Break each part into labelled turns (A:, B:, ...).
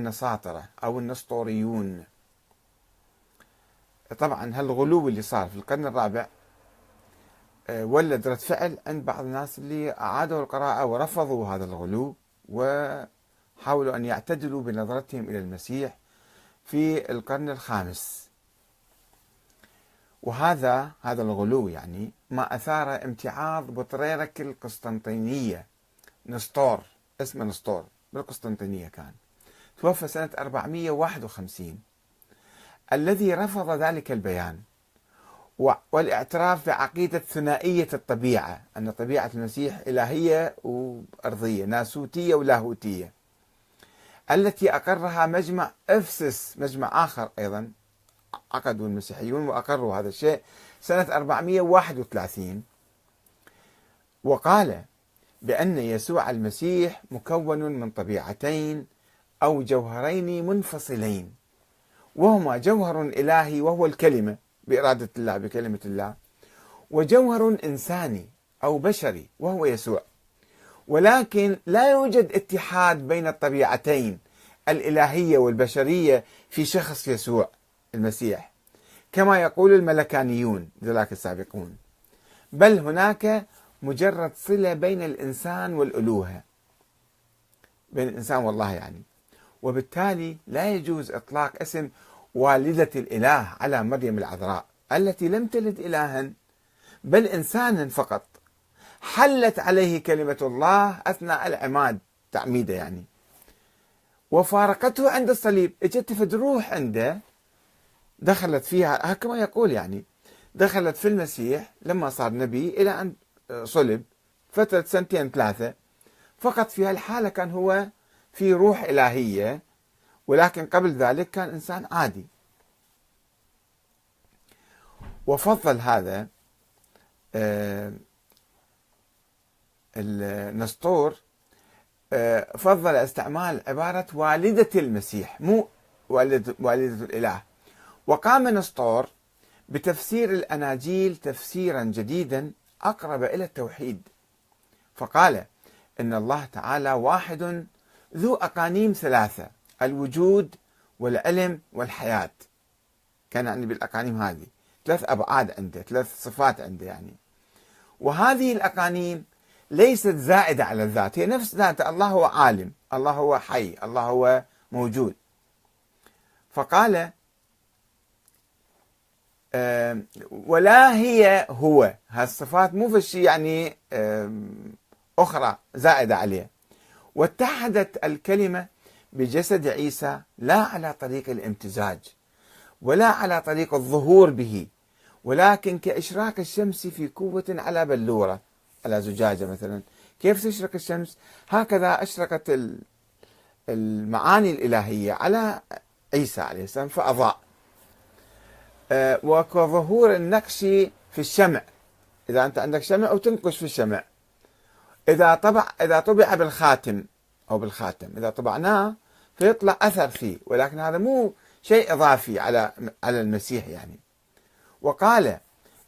A: النساطرة أو النسطوريون. طبعا هالغلو اللي صار في القرن الرابع آه، ولد رد فعل عند بعض الناس اللي أعادوا القراءة ورفضوا هذا الغلو وحاولوا أن يعتدلوا بنظرتهم إلى المسيح في القرن الخامس. وهذا هذا الغلو يعني ما أثار امتعاض بطريرك القسطنطينية. نسطور اسمه نسطور بالقسطنطينية كان. توفى سنة 451 الذي رفض ذلك البيان والاعتراف بعقيدة ثنائية الطبيعة أن طبيعة المسيح إلهية وأرضية ناسوتية ولاهوتية التي أقرها مجمع أفسس مجمع آخر أيضا عقدوا المسيحيون وأقروا هذا الشيء سنة 431 وقال بأن يسوع المسيح مكون من طبيعتين أو جوهرين منفصلين. وهما جوهر إلهي وهو الكلمة بإرادة الله بكلمة الله. وجوهر إنساني أو بشري وهو يسوع. ولكن لا يوجد اتحاد بين الطبيعتين الإلهية والبشرية في شخص يسوع المسيح. كما يقول الملكانيون ذلك السابقون. بل هناك مجرد صلة بين الإنسان والألوهة. بين الإنسان والله يعني. وبالتالي لا يجوز إطلاق اسم والدة الإله على مريم العذراء التي لم تلد إلها بل إنسانا فقط. حلت عليه كلمة الله أثناء العماد تعميده يعني. وفارقته عند الصليب. اجت فد روح عنده دخلت فيها كما يقول يعني دخلت في المسيح لما صار نبي إلى أن صلب. فترة سنتين ثلاثة فقط في هالحالة كان هو في روح إلهية ولكن قبل ذلك كان إنسان عادي. وفضل هذا آه، النسطور آه، فضل استعمال عبارة والدة المسيح مو والدة, والدة الإله. وقام نسطور بتفسير الأناجيل تفسيرا جديدا أقرب إلى التوحيد. فقال إن الله تعالى واحد ذو أقانيم ثلاثة الوجود والعلم والحياة. كان يعني بالأقانيم هذه. ثلاث أبعاد عنده ثلاث صفات عنده يعني. وهذه الأقانيم ليست زائدة على الذات هي نفس ذات الله هو عالم الله هو حي الله هو موجود. فقال ولا هي هو. هالصفات مو في شيء يعني أخرى زائدة عليه واتحدت الكلمة بجسد عيسى لا على طريق الامتزاج ولا على طريق الظهور به ولكن كإشراق الشمس في قوة على بلورة على زجاجة مثلا. كيف تشرق الشمس؟ هكذا أشرقت المعاني الإلهية على عيسى عليه السلام فأضاء. آه، وكظهور النقش في الشمع. إذا أنت عندك شمع وتنقش في الشمع. إذا طبع إذا طبع بالخاتم أو بالخاتم إذا طبعناه فيطلع أثر فيه ولكن هذا مو شيء إضافي على على المسيح يعني. وقال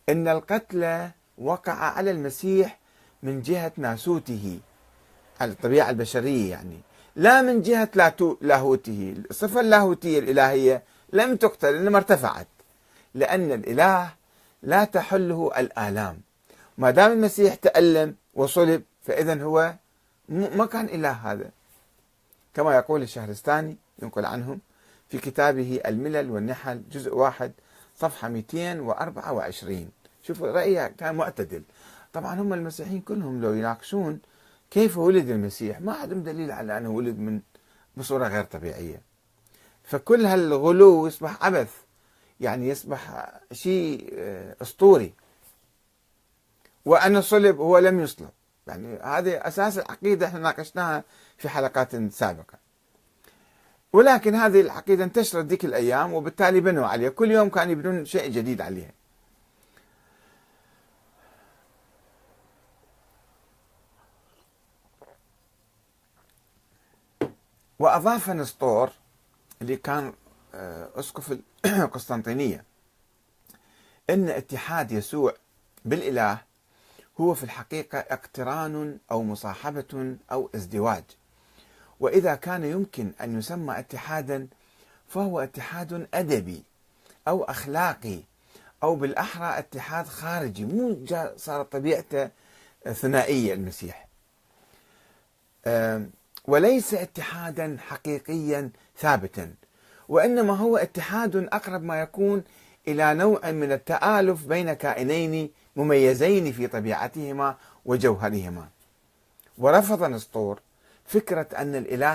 A: إن القتل وقع على المسيح من جهة ناسوته الطبيعة البشرية يعني. لا من جهة لاهوته الصفة اللاهوتية الإلهية لم تقتل إنما ارتفعت لأن الإله لا تحله الآلام. ما دام المسيح تألم وصلب فإذا هو ما كان إله هذا. كما يقول الشهرستاني ينقل عنهم في كتابه الملل والنحل جزء واحد صفحة 224 شوفوا رأيه كان معتدل. طبعا هم المسيحيين كلهم لو يناقشون كيف ولد المسيح ما عندهم دليل على أنه ولد من بصورة غير طبيعية. فكل هالغلو يصبح عبث يعني يصبح شيء آه، أسطوري. وأن صلب هو لم يصلب. يعني هذه أساس العقيدة إحنا ناقشناها في حلقات سابقة. ولكن هذه العقيدة انتشرت ذيك الأيام وبالتالي بنوا عليها. كل يوم كانوا يبنون شيء جديد عليها. وأضاف نسطور اللي كان آه، أسقف القسطنطينيه إن اتحاد يسوع بالإله هو في الحقيقة اقتران أو مصاحبة أو ازدواج. وإذا كان يمكن أن يسمى اتحادا فهو اتحاد أدبي أو أخلاقي أو بالأحرى اتحاد خارجي مو صارت طبيعته ثنائية المسيح. وليس اتحادا حقيقيا ثابتا وإنما هو اتحاد أقرب ما يكون إلى نوع من التآلف بين كائنين مميزين في طبيعتهما وجوهرهما. ورفض نسطور فكرة أن الإله